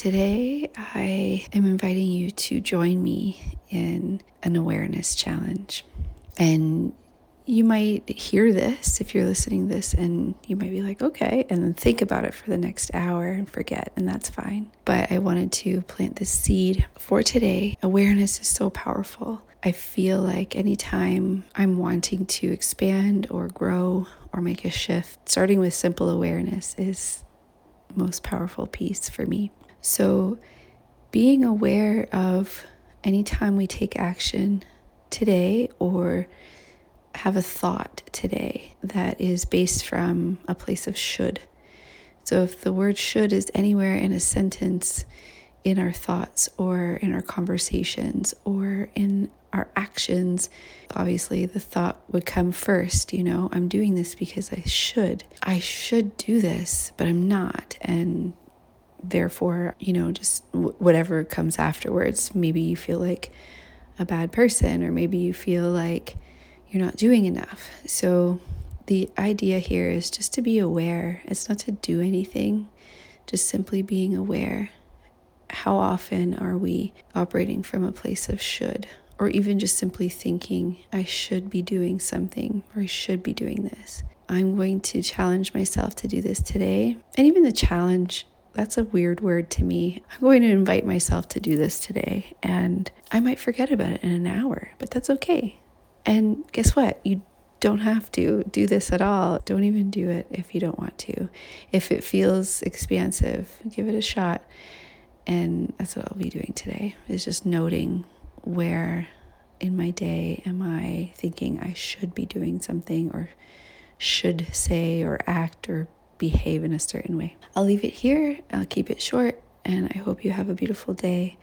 Today, I am inviting you to join me in an awareness challenge. And you might hear this if you're listening to this and you might be like, okay, and then think about it for the next hour and forget, and that's fine. But I wanted to plant this seed for today. Awareness is so powerful. I feel like anytime I'm wanting to expand or grow or make a shift, starting with simple awareness is most powerful piece for me. So being aware of anytime we take action today or have a thought today that is based from a place of should. So if the word should is anywhere in a sentence, in our thoughts or in our conversations or in our actions, obviously the thought would come first. You know, I'm doing this because I should. I should do this, but I'm not. And therefore, you know, just whatever comes afterwards, maybe you feel like a bad person, or maybe you feel like you're not doing enough. So, the idea here is just to be aware. It's not to do anything, just simply being aware. How often are we operating from a place of should, or even just simply thinking, I should be doing something, or I should be doing this? I'm going to challenge myself to do this today. And even the challenge, that's a weird word to me. I'm going to invite myself to do this today, and I might forget about it in an hour, but that's okay. And guess what? You don't have to do this at all. Don't even do it if you don't want to. If it feels expansive, give it a shot. And that's what I'll be doing today is just noting where in my day am I thinking I should be doing something or should say or act or behave in a certain way. I'll leave it here. I'll keep it short and I hope you have a beautiful day.